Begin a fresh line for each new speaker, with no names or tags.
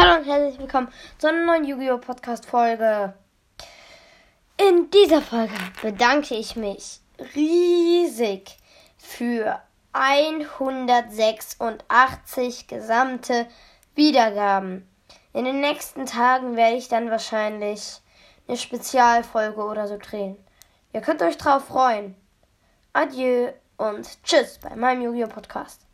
Hallo und herzlich willkommen zu einer neuen Yu-Gi-Oh! Podcast-Folge. In dieser Folge bedanke ich mich riesig für 186 gesamte Wiedergaben. In den nächsten Tagen werde ich dann wahrscheinlich eine Spezialfolge oder so drehen. Ihr könnt euch drauf freuen. Adieu und tschüss bei meinem Yu-Gi-Oh! Podcast.